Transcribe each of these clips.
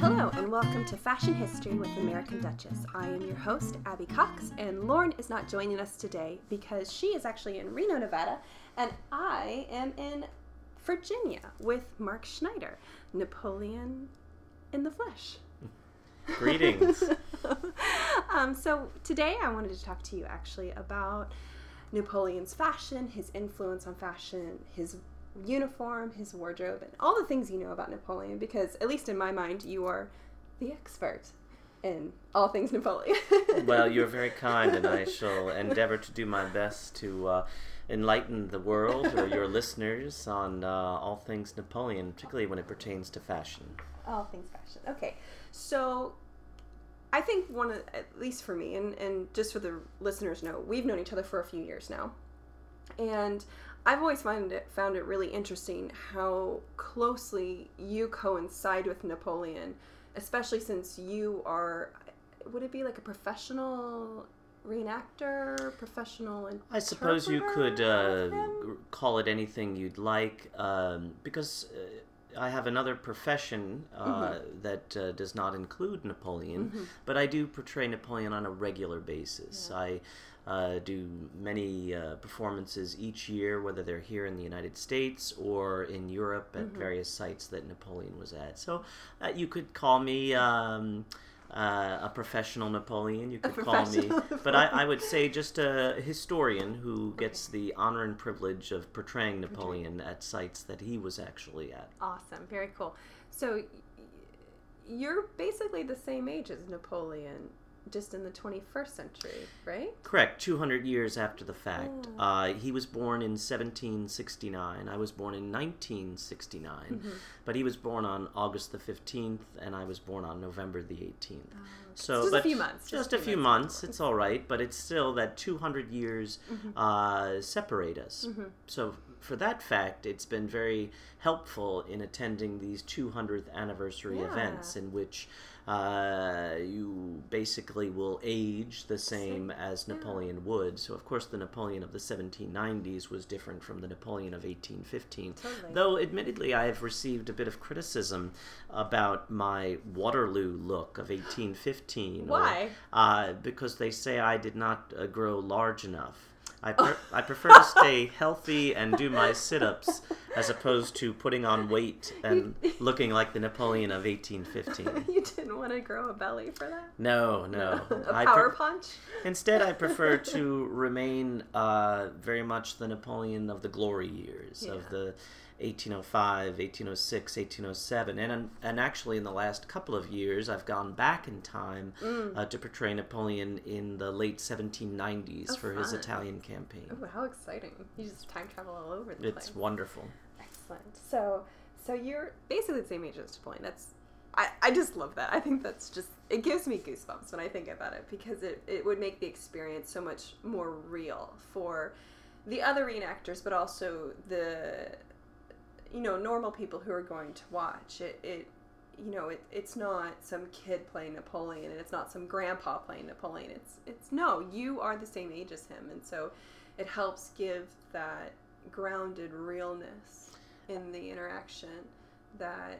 Hello, and welcome to Fashion History with American Duchess. I am your host, Abby Cox, and Lauren is not joining us today because she is actually in Reno, Nevada, and I am in Virginia with Mark Schneider, Napoleon in the flesh. Greetings. um, so, today I wanted to talk to you actually about Napoleon's fashion, his influence on fashion, his uniform, his wardrobe, and all the things you know about Napoleon, because at least in my mind, you are the expert in all things Napoleon. well, you're very kind, and I shall endeavor to do my best to uh, enlighten the world or your listeners on uh, all things Napoleon, particularly when it pertains to fashion. All things fashion. Okay, so I think one of, at least for me, and, and just for the listeners know, we've known each other for a few years now. And I've always found it found it really interesting how closely you coincide with Napoleon, especially since you are would it be like a professional reenactor, professional I suppose you could uh, call it anything you'd like um, because uh, I have another profession uh, mm-hmm. that uh, does not include Napoleon, mm-hmm. but I do portray Napoleon on a regular basis. Yeah. I uh, do many uh, performances each year, whether they're here in the United States or in Europe at mm-hmm. various sites that Napoleon was at. So uh, you could call me. Um, uh, a professional Napoleon, you could call me, but I, I, would say just a historian who gets the honor and privilege of portraying Napoleon at sites that he was actually at. Awesome, very cool. So you're basically the same age as Napoleon just in the 21st century, right? Correct, 200 years after the fact. Oh. Uh, he was born in 1769. I was born in 1969. Mm-hmm. But he was born on August the 15th, and I was born on November the 18th. Oh, okay. So, just a few months. Just, just a few months. months. It's all right, but it's still that 200 years mm-hmm. uh, separate us. Mm-hmm. So, for that fact, it's been very helpful in attending these 200th anniversary yeah. events in which uh, you basically will age the same as Napoleon would. So, of course, the Napoleon of the 1790s was different from the Napoleon of 1815. Totally. Though, admittedly, I have received a bit of criticism about my Waterloo look of 1815. Why? Or, uh, because they say I did not uh, grow large enough. I, pre- I prefer to stay healthy and do my sit ups as opposed to putting on weight and looking like the Napoleon of 1815. You didn't want to grow a belly for that? No, no. a power punch? Instead, I prefer to remain uh, very much the Napoleon of the glory years, yeah. of the 1805, 1806, 1807, and and actually in the last couple of years, I've gone back in time mm. uh, to portray Napoleon in the late 1790s oh, for fun. his Italian campaign. Oh, how exciting! You just time travel all over the it's place. It's wonderful. Excellent. So, so you're basically the same age as Napoleon. That's I, I just love that. I think that's just it gives me goosebumps when I think about it because it, it would make the experience so much more real for the other reenactors, but also the you know normal people who are going to watch. It it you know it, it's not some kid playing napoleon and it's not some grandpa playing napoleon. It's it's no you are the same age as him. And so it helps give that grounded realness in the interaction that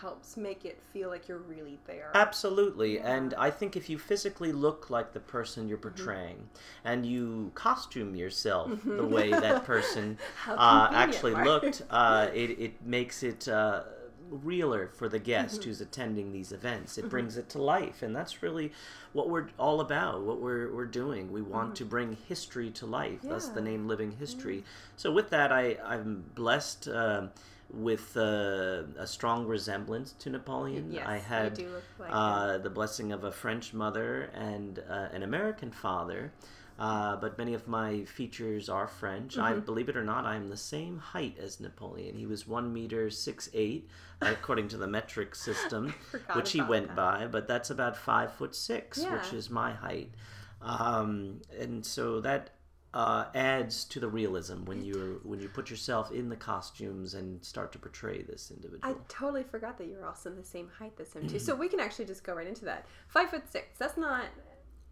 helps make it feel like you're really there. Absolutely. Yeah. And I think if you physically look like the person you're mm-hmm. portraying mm-hmm. and you costume yourself mm-hmm. the way that person uh, actually looked, uh, it, it makes it. Uh, realer for the guest mm-hmm. who's attending these events. It mm-hmm. brings it to life, and that's really what we're all about. What we're we're doing. We want mm-hmm. to bring history to life. Yeah. Thus the name Living History. So with that, I I'm blessed. Uh, with uh, a strong resemblance to Napoleon. Yes, I had like uh, the blessing of a French mother and uh, an American father. Uh, but many of my features are French. Mm-hmm. I believe it or not, I am the same height as Napoleon. He was one meter six eight, according to the metric system, which he went that. by. But that's about five foot six, yeah. which is my height. Um, and so that uh, adds to the realism when you when you put yourself in the costumes and start to portray this individual. I totally forgot that you're also the same height as him too. so we can actually just go right into that. Five foot six. That's not.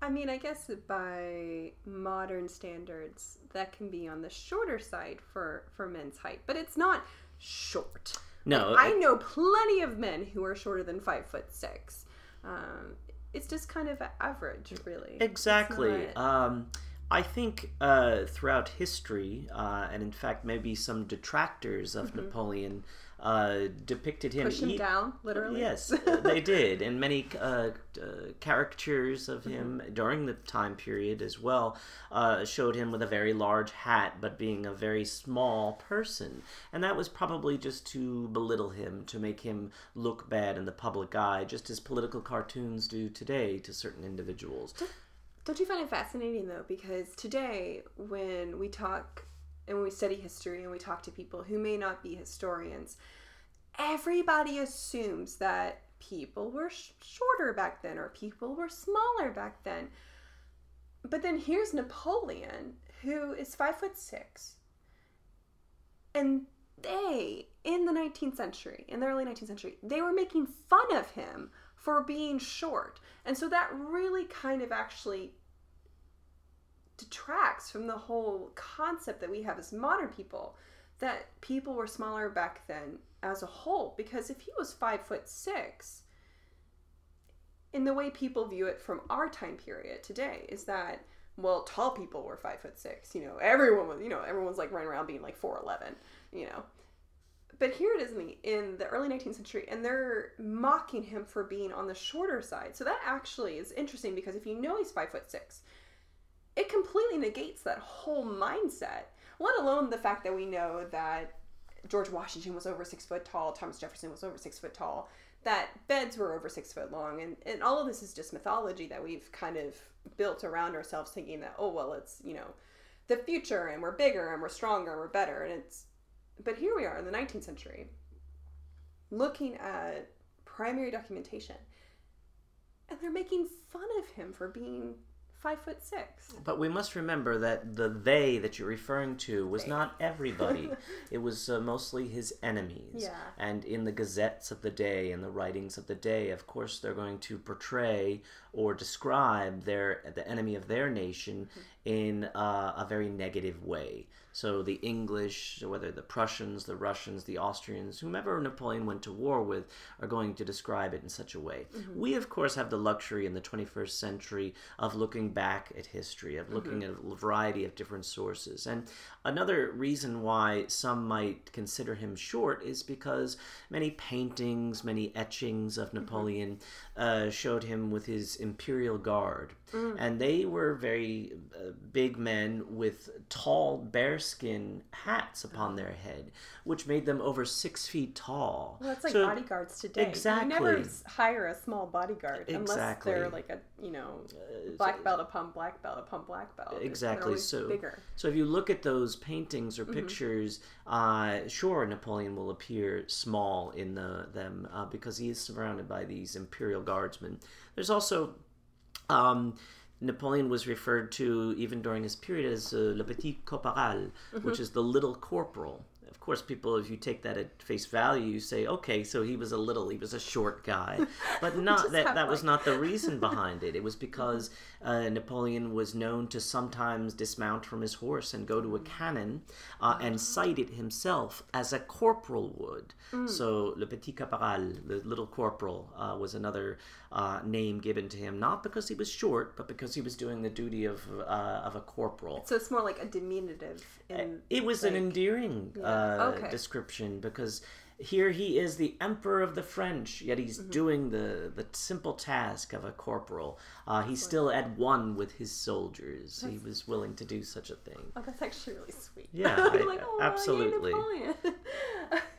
I mean, I guess by modern standards, that can be on the shorter side for for men's height, but it's not short. No, I know plenty of men who are shorter than five foot six. Um, it's just kind of average, really. Exactly. Um, I think uh, throughout history, uh, and in fact, maybe some detractors of Napoleon uh, depicted him. push him down, literally. Yes, uh, they did, and many uh, uh, caricatures of him Mm-hmm. during the time period as well uh, showed him with a very large hat, but being a very small person, and that was probably just to belittle him, to make him look bad in the public eye, just as political cartoons do today to certain individuals. Don't you find it fascinating though? Because today, when we talk and when we study history and we talk to people who may not be historians, everybody assumes that people were sh- shorter back then or people were smaller back then. But then here's Napoleon, who is five foot six, and they in the 19th century, in the early 19th century, they were making fun of him for being short. And so that really kind of actually detracts from the whole concept that we have as modern people that people were smaller back then as a whole. Because if he was five foot six in the way people view it from our time period today is that well tall people were five foot six you know everyone was you know everyone's like running around being like 411 you know. But here it is in the, in the early 19th century and they're mocking him for being on the shorter side. So that actually is interesting because if you know he's five foot six it completely negates that whole mindset let alone the fact that we know that george washington was over six foot tall thomas jefferson was over six foot tall that beds were over six foot long and, and all of this is just mythology that we've kind of built around ourselves thinking that oh well it's you know the future and we're bigger and we're stronger and we're better and it's but here we are in the 19th century looking at primary documentation and they're making fun of him for being five foot six But we must remember that the they that you're referring to was They. not everybody. it was uh, mostly his enemies. Yeah. And in the gazettes of the day and the writings of the day, of course, they're going to portray or describe their the enemy of their nation in uh, a very negative way. So the English, whether the Prussians, the Russians, the Austrians, whomever Napoleon went to war with, are going to describe it in such a way. Mm-hmm. We, of course, have the luxury in the 21st century of looking back at history, of looking mm-hmm. at a variety of different sources. And another reason why some might consider him short is because many paintings, many etchings of mm-hmm. Napoleon uh, showed him with his imperial guard. And they were very uh, big men with tall bearskin hats upon their head, which made them over six feet tall. well it's like So- bodyguards today exactly. you never hire a small bodyguard unless they're like a you know black belt upon black belt upon black belt Exactly, so- bigger So if you look at those paintings or pictures, uh, sure, Napoleon will appear small in the them uh, because he is surrounded by these imperial guardsmen. There's also um, Napoleon was referred to even during his period as uh, le petit caporal, which is the little corporal. Of course, people, if you take that at face value, you say, okay, so he was a little, he was a short guy, but not that. That was not the reason behind it. It was because uh, Napoleon was known to sometimes dismount from his horse and go to a cannon uh, and sight it himself as a corporal would. So le petit caporal, the little corporal, uh, was another uh, name given to him, not because he was short, but because he was doing the duty of uh, of a corporal. so it's more like a diminutive in It was an like- endearing uh, Okay. description because here he is the emperor of the French, yet he's Mm-hmm. doing the, the simple task of a corporal. Uh, he's still at one with his soldiers. He was willing to do such a thing. Oh, that's actually really sweet. Yeah, I'm like, oh, absolutely.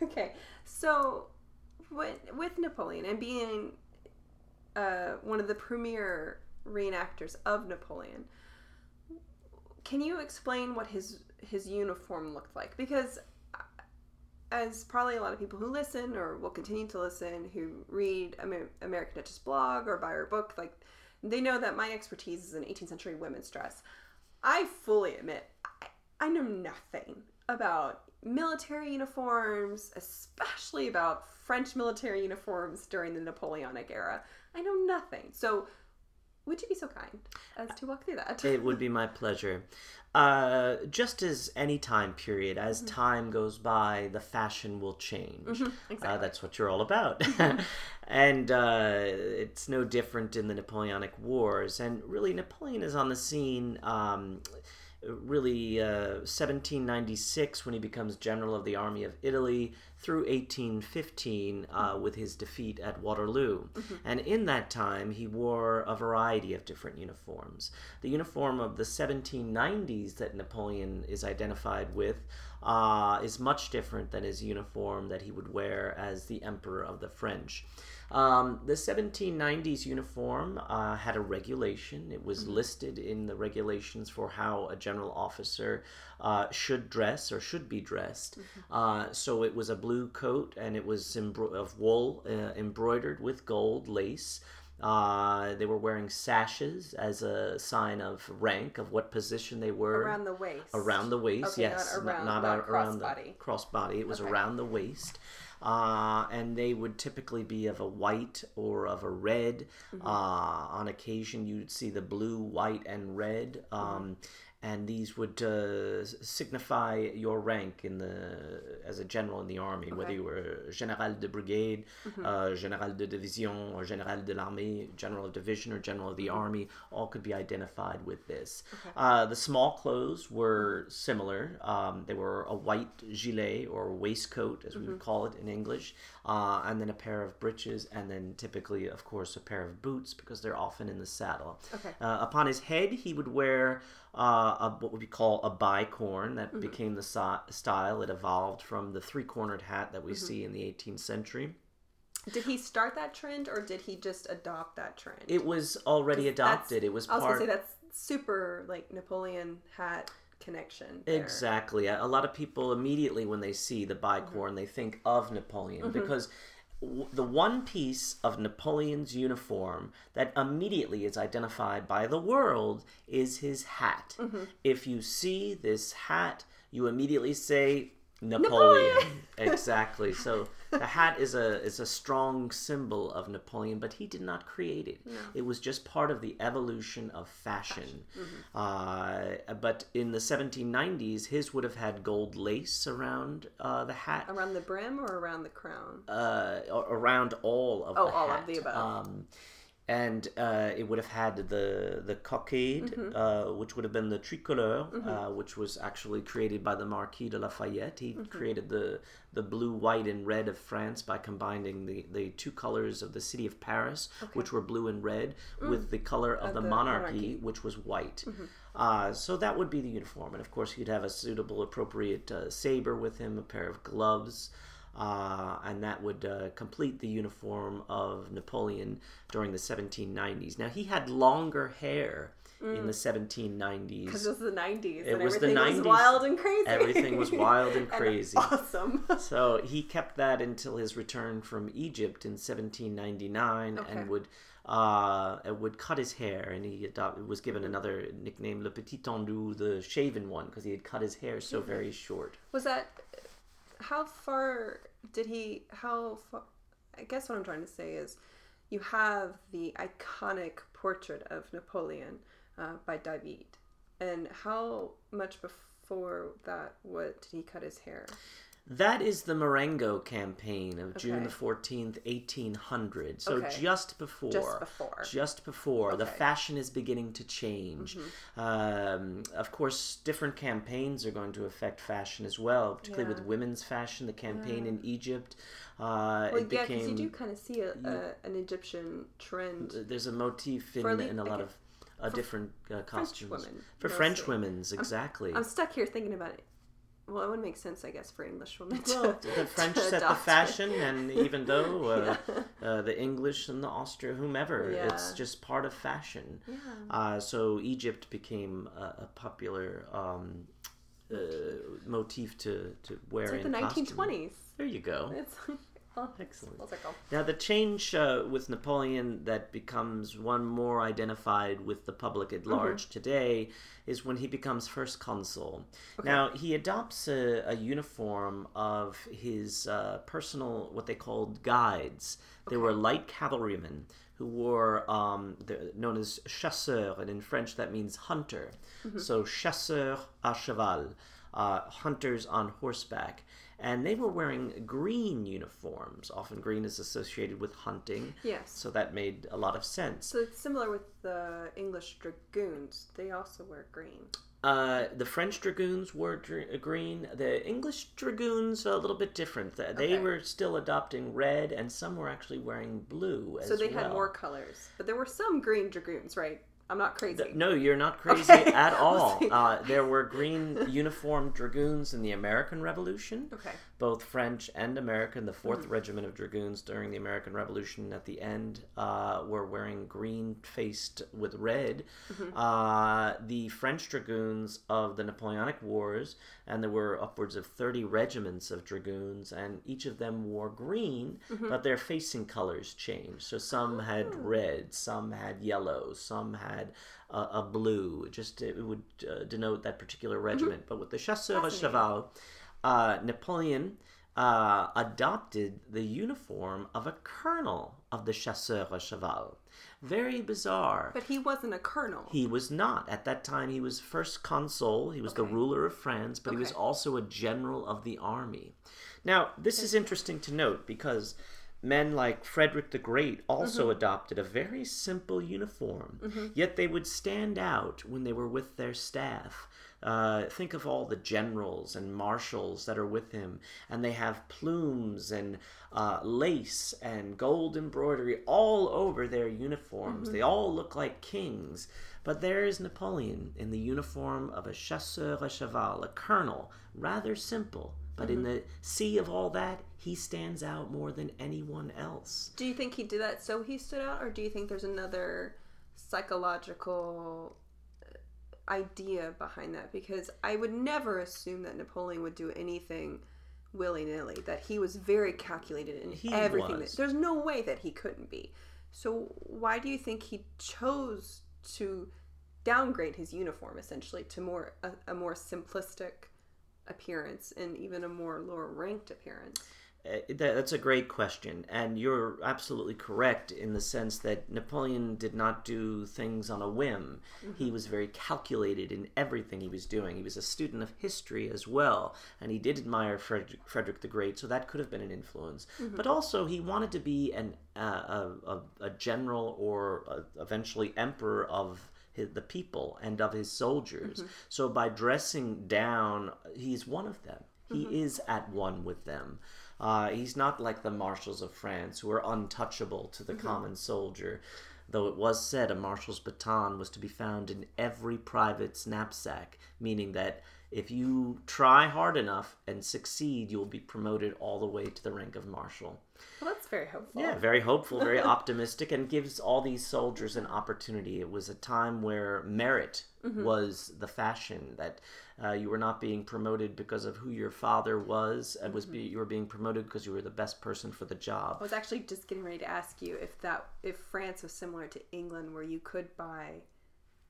Okay, so with, with Napoleon and being uh, one of the premier reenactors of Napoleon, can you explain what his his uniform looked like? Because as probably a lot of people who listen or will continue to listen who read Amer- American Duchess blog or buy her book, like they know that my expertise is in 18th century women's dress. I fully admit I, I know nothing about military uniforms, especially about French military uniforms during the Napoleonic era. I know nothing. So, would you be so kind as to walk through that? It would be my pleasure. Uh, just as any time period, as Mm-hmm. time goes by, the fashion will change. Uh, exactly. that's what you're all about. and uh, it's no different in the Napoleonic Wars. And really, Napoleon is on the scene. Um, really uh, 1796 when he becomes general of the army of italy through 1815 uh, with his defeat at waterloo. And in that time he wore a variety of different uniforms. The uniform of the 1790s that napoleon is identified with uh, is much different than his uniform that he would wear as the emperor of the french um, the 1790s uniform uh, had a regulation. It was listed in the regulations for how a general officer uh, should dress or should be dressed. Uh, so it was a blue coat and it was embro- of wool uh, embroidered with gold lace. Uh, they were wearing sashes as a sign of rank, of what position they were around the waist. around the waist. Okay, not yes, around- not, not around crossbody. the crossbody. It was Okay. around the waist. Uh, and they would typically be of a white or of a red. Mm-hmm. Uh, on occasion, you'd see the blue, white, and red. Mm-hmm. And these would uh, signify your rank in the as a general in the army, whether you were général de brigade, uh, général de division, or général de l'armée, general of division, or general of the army. All could be identified with this. Uh, the small clothes were similar. Um, they were a white gilet or waistcoat, as we would call it in English, uh, and then a pair of breeches, and then typically, of course, a pair of boots because they're often in the saddle. Okay. Uh, upon his head, he would wear uh, a, what we call a bicorn. That mm-hmm. became the si- style. It evolved from the three-cornered hat that we mm-hmm. see in the 18th century. Did he start that trend or did he just adopt that trend? It was already adopted. It was I was part. gonna say that's super like Napoleon hat connection. there. Exactly. A lot of people immediately, when they see the bicorn, mm-hmm. they think of Napoleon because w- the one piece of Napoleon's uniform that immediately is identified by the world is his hat. Mm-hmm. If you see this hat, you immediately say Napoleon. exactly. So the hat is a is a strong symbol of Napoleon, but he did not create it. It was just part of the evolution of fashion. Uh, but in the 1790s, his would have had gold lace around uh, the hat, Around the brim or around the crown? uh, around all of Oh, the all of hat. the above. Um, and uh, it would have had the the cockade, Mm-hmm. uh, which would have been the tricolore, uh, which was actually created by the Marquis de Lafayette. He Mm-hmm. created the the blue, white, and red of France by combining the, the two colors of the city of Paris, which were blue and red, with the color of, the, Mm. the monarchy, monarchy. Mm-hmm. which was white. Uh, so that would be the uniform, and of course he'd have a suitable, appropriate uh, saber with him, a pair of gloves. Uh, and that would uh, complete the uniform of Napoleon during the 1790s. Now, he had longer hair in the 1790s. Because it was the 90s It and was the everything was 90s. wild and crazy. Everything was wild and crazy. awesome. So he kept that until his return from Egypt in 1799, Okay. and would uh, would cut his hair, and he adopted, was given another nickname, Le Petit Tondu, the shaven one, because he had cut his hair so very short. Was that how far did he? How? I guess what I'm trying to say is, you have the iconic portrait of Napoleon uh, by David, and how much before that? What did he cut his hair? That is the Marengo campaign of June the 14th, 1800. So Okay. just before. Just before. Just before. The Okay. Mm-hmm. fashion is beginning to change. Um, of course, different campaigns are going to affect fashion as well, particularly with women's fashion. The campaign in Egypt. Uh, Well, it yeah, because you do kind of see a, a, an Egyptian trend. There's a motif in, the- in a lot of uh, different uh, costumes. women, for French women's, exactly. I'm stuck here thinking about it. Well, it would make sense, I guess, for English women. To, Well, the French set the adopt it. fashion, and even though uh, uh, the English and the Austria, whomever, it's just part of fashion. Yeah. Uh, so Egypt became a, a popular um, uh, motif to, to wear It's like in the costume. 1920s. There you go. It's like, oh, Excellent. Now, the change uh, with Napoleon that becomes one more identified with the public at large Mm-hmm. today is when he becomes first consul. Now, he adopts a, a uniform of his uh, personal, what they called guides. They were light cavalrymen who wore um, known as chasseurs, and in French that means hunter. So chasseurs à cheval, uh, hunters on horseback. And they were wearing green uniforms. Often green is associated with hunting. Yes. So that made a lot of sense. So it's similar with the English dragoons. They also wear green. Uh, the French dragoons wore dr- green. The English dragoons a little bit different. They Okay. were still adopting red, and some were actually wearing blue as So they well. had more colors. But there were some green dragoons, right? I'm not crazy. No, you're not crazy Okay. at all. Uh, there were green uniformed dragoons in the American Revolution, Okay. both French and American. The 4th Mm-hmm. Regiment of Dragoons during the American Revolution at the end uh, were wearing green faced with red. Mm-hmm. Uh, the French dragoons of the Napoleonic Wars, and there were upwards of 30 regiments of dragoons, and each of them wore green, Mm-hmm. but their facing colors changed. So some had Oh. red, some had yellow, some had uh, a blue. Just it would uh, denote that particular regiment. But with the chasseurs à cheval, uh, Napoleon uh, adopted the uniform of a colonel of the chasseurs à cheval. Very bizarre. But he wasn't a colonel. He was not. At that time, he was first consul. He was the ruler of France, but he was also a general of the army. Now, this is interesting to note because men like Frederick the Great also Mm-hmm. adopted a very simple uniform, yet they would stand out when they were with their staff. Uh, think of all the generals and marshals that are with him, and they have plumes and uh, lace and gold embroidery all over their uniforms. They all look like kings. But there is Napoleon in the uniform of a chasseur à cheval, a colonel, rather simple. But in the sea of all that, he stands out more than anyone else. Do you think he did that so he stood out, or do you think there's another psychological uh, idea behind that? Because I would never assume that Napoleon would do anything willy nilly. That he was very calculated in He everything. was. That, there's no way that he couldn't be. So why do you think he chose to downgrade his uniform essentially to more a, a more simplistic appearance and even a more lower ranked appearance? Uh, that, that's a great question, and you're absolutely correct in the sense that Napoleon did not do things on a whim. He was very calculated in everything he was doing. He was a student of history as well, and he did admire Frederick, Frederick the Great, so that could have been an influence. But also, he wanted to be an uh, a, a, a general or a, eventually emperor of his, the people and of his soldiers. Mm-hmm. So by dressing down, he's one of them. He mm-hmm. is at one with them. Uh, he's not like the marshals of France who are untouchable to the mm-hmm. common soldier. Though it was said a marshal's baton was to be found in every private's knapsack, meaning that if you try hard enough and succeed, you'll be promoted all the way to the rank of marshal. Well, that's very hopeful. Yeah, very hopeful, very optimistic, and gives all these soldiers an opportunity. It was a time where merit mm-hmm. was the fashion. That uh, you were not being promoted because of who your father was. It was be, mm-hmm. you were being promoted because you were the best person for the job. I was actually just getting ready to ask you if that if France was similar to England, where you could buy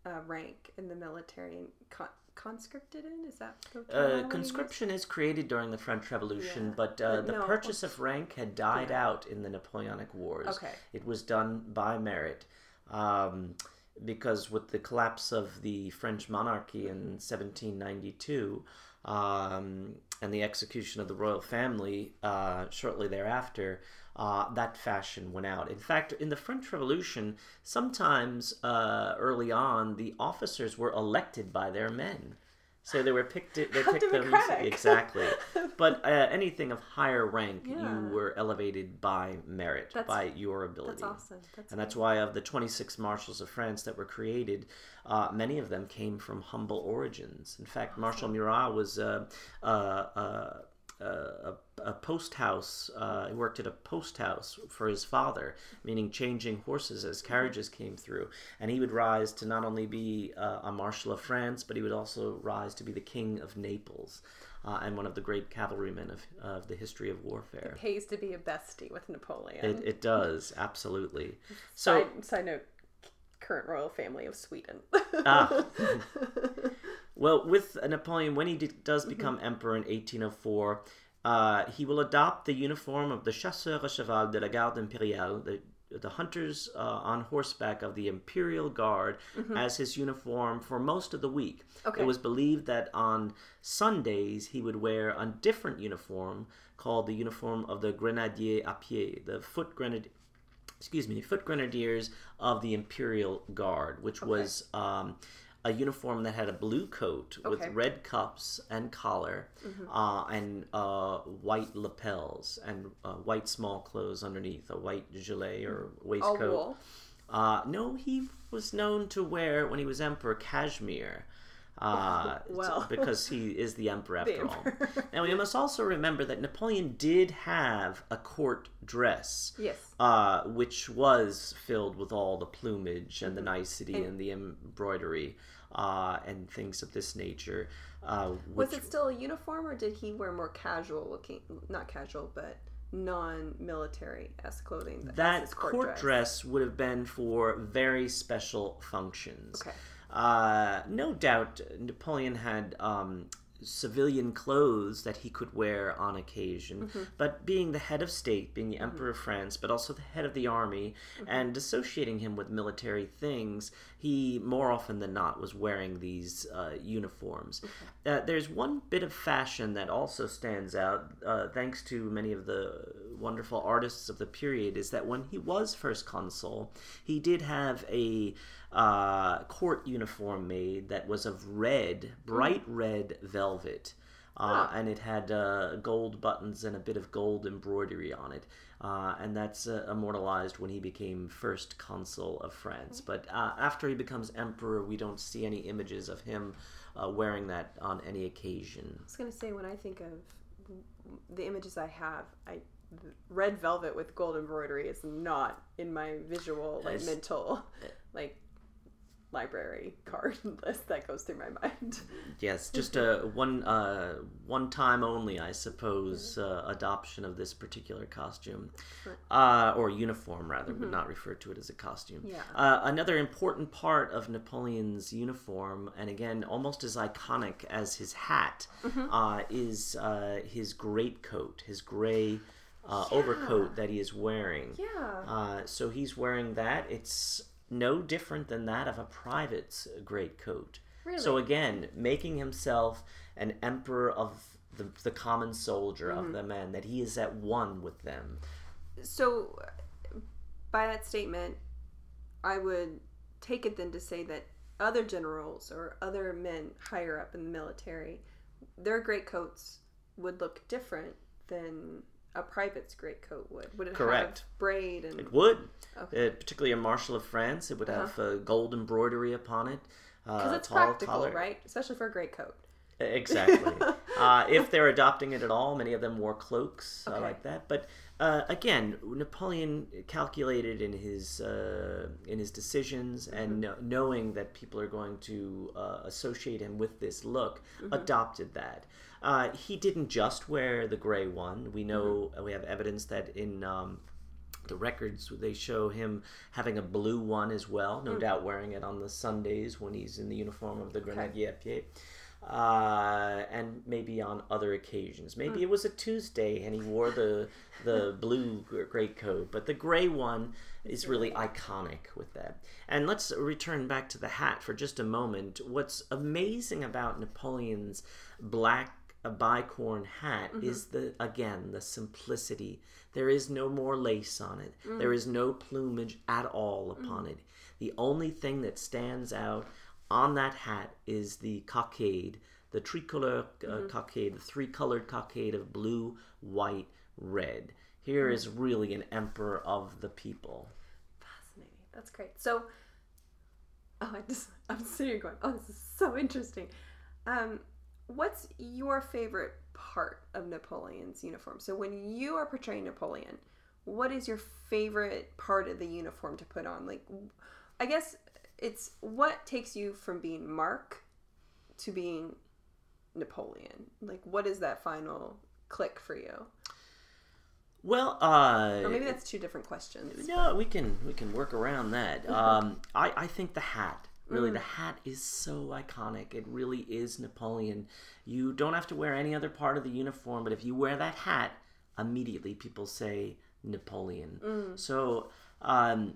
a rank in the military and con- conscripted in. Is that Uh, conscription is created during the French Revolution, Yeah. but uh, the no, purchase of rank had died Yeah. out in the Napoleonic Wars. Okay. It was done by merit. Um, because with the collapse of the French monarchy in 1792 um, and the execution of the royal family uh, shortly thereafter, uh, that fashion went out. In fact, in the French Revolution, sometimes uh, early on, the officers were elected by their men. So they were picked. They How picked them exactly. But uh, anything of higher rank, Yeah. you were elevated by merit, That's- by your ability. That's awesome. That's And that's why of the 26 marshals of France that were created, uh, many of them came from humble origins. In fact, Marshal Murat was uh, uh, uh, a, a post house. Uh, he worked at a post house for his father, meaning changing horses as carriages came through. And he would rise to not only be uh, a marshal of France, but he would also rise to be the king of Naples. Uh, and one of the great cavalrymen of, of the history of warfare. pays to be a bestie with Napoleon. It, it does, absolutely. So, side, side note: current royal family of Sweden. Ah. Well, with Napoleon, when he did, does Mm-hmm. become emperor in 1804, uh, he will adopt the uniform of the chasseurs à cheval de la garde impériale, the the hunters uh, on horseback of the Imperial Guard as his uniform for most of the week. Mm-hmm. Okay. It was believed that on Sundays he would wear a different uniform called the uniform of the Grenadier à pied, the foot grenadier. Excuse me, foot grenadiers of the Imperial Guard, which was um, a uniform that had a blue coat with Okay. Mm-hmm. red cuffs and collar, uh, and uh, white lapels and uh, white small clothes underneath, a white gilet or All waistcoat. wool. Uh, no, he was known to wear when he was emperor cashmere. Uh, Well. because he is the emperor after all. emperor. Now we must also remember that Napoleon did have a court dress, Yes. uh, which was filled with all the plumage and the Mm-hmm. nicety and, the embroidery uh, and things of this nature. Uh, Was it still a uniform, or did he wear more casual looking? Not casual, but non-military s clothing. as that his court, dress. would have been for very special functions. Okay. Uh, no doubt Napoleon had um, civilian clothes that he could wear on occasion, Mm-hmm. but being the head of state, being the Emperor of France, but also the head of the army, Mm-hmm. and associating him with military things, he more often than not was wearing these uh, uniforms. Uh, there's one bit of fashion that also stands out, uh, thanks to many of the wonderful artists of the period, is that when he was first consul, he did have a uh, court uniform made that was of red, bright red velvet. Uh, and it had uh, gold buttons and a bit of gold embroidery on it. Uh, and that's uh, immortalized when he became first consul of France. But uh, after he becomes emperor, we don't see any images of him uh, wearing that on any occasion. I was gonna say when I think of the images I have, I red velvet with gold embroidery is not in my visual like Yes. mental like library card list that goes through my mind. Yes, just a one uh, one time only, I suppose, uh, adoption of this particular costume, uh, or uniform rather. Would not refer to it as a costume. Yeah. Uh, another important part of Napoleon's uniform, and again almost as iconic as his hat, uh, is uh, his greatcoat, his gray. Uh, overcoat that he is wearing. Yeah. Uh, so he's wearing that. It's no different than that of a private's greatcoat. So again, making himself an emperor of the, the common soldier, Mm-hmm. of the men, that he is at one with them. So, by that statement, I would take it then to say that other generals or other men higher up in the military, their greatcoats would look different than a private's greatcoat would. Would it Correct. have braid and It would, Okay. uh, particularly a Marshal of France, it would have uh, gold embroidery upon it. because Uh, it's tall practical, right? Especially for a greatcoat. Exactly. uh, if they're adopting it at all, many of them wore cloaks Okay. like that. But uh, again, Napoleon calculated in his uh, in his decisions and kno- knowing that people are going to uh, associate him with this look, adopted that. Uh, he didn't just wear the gray one. We know we have evidence that in. Um, the records they show him having a blue one as well, no doubt wearing it on the Sundays when he's in the uniform of the Grenadier. Uh, and maybe on other occasions. Maybe hmm. it was a Tuesday and he wore the the blue great coat, but the gray one is really iconic with that. And let's return back to the hat for just a moment. What's amazing about Napoleon's black a bicorn hat mm-hmm. is the again the simplicity. There is no more lace on it. Mm. There is no plumage at all mm. upon it. The only thing that stands out on that hat is the cockade, the tricolor uh, cockade, the three-colored cockade of blue, white, red. Here is really an emperor of the people. Fascinating. That's great. So, oh, I just I'm sitting here going, oh, this is so interesting. Um, what's your favorite part of Napoleon's uniform? So, when you are portraying Napoleon, what is your favorite part of the uniform to put on? Like, I guess it's what takes you from being Mark to being Napoleon. Like, what is that final click for you? Well, uh, Or maybe that's two different questions. No, we can we can work around that. Um, I I think the hat. Really, the hat is so iconic. It really is Napoleon. You don't have to wear any other part of the uniform, but if you wear that hat, immediately people say Napoleon. So um,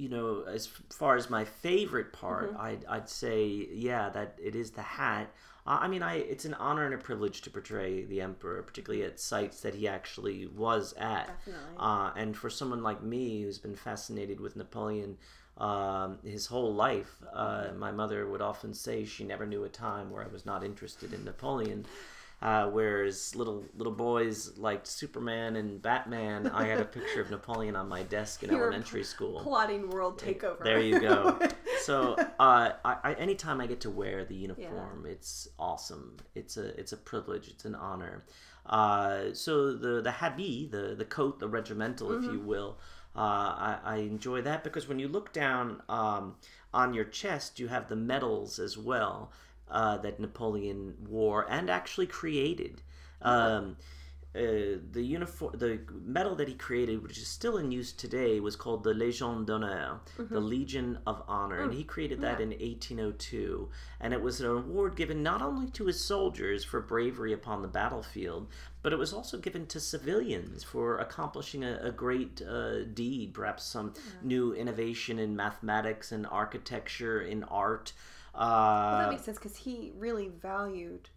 you know, as far as my favorite part, mm-hmm. I'd, I'd say, yeah, that it is the hat. I mean, I it's an honor and a privilege to portray the emperor, particularly at sites that he actually was at. Definitely. Uh, and for someone like me who's been fascinated with Napoleon um, his whole life, uh, my mother would often say she never knew a time where I was not interested in Napoleon. Uh, whereas little little boys liked Superman and Batman, I had a picture of Napoleon on my desk in elementary school. Plotting world takeover. There you go. so, uh, I, I, anytime I get to wear the uniform, yeah. it's awesome. It's a it's a privilege. It's an honor. Uh, so the the habit, the the coat, the regimental, mm-hmm. if you will. Uh, I, I, enjoy that because when you look down um, on your chest, you have the medals as well uh, that Napoleon wore and actually created. Um, uh, the uniform, the medal that he created, which is still in use today, was called the Légion d'honneur, mm-hmm. the Legion of Honor, mm. and he created that yeah. in 1802. And it was an award given not only to his soldiers for bravery upon the battlefield, but it was also given to civilians for accomplishing a, a great uh, deed, perhaps some yeah. new innovation in mathematics and architecture, in art. Uh, well, that makes sense because he really valued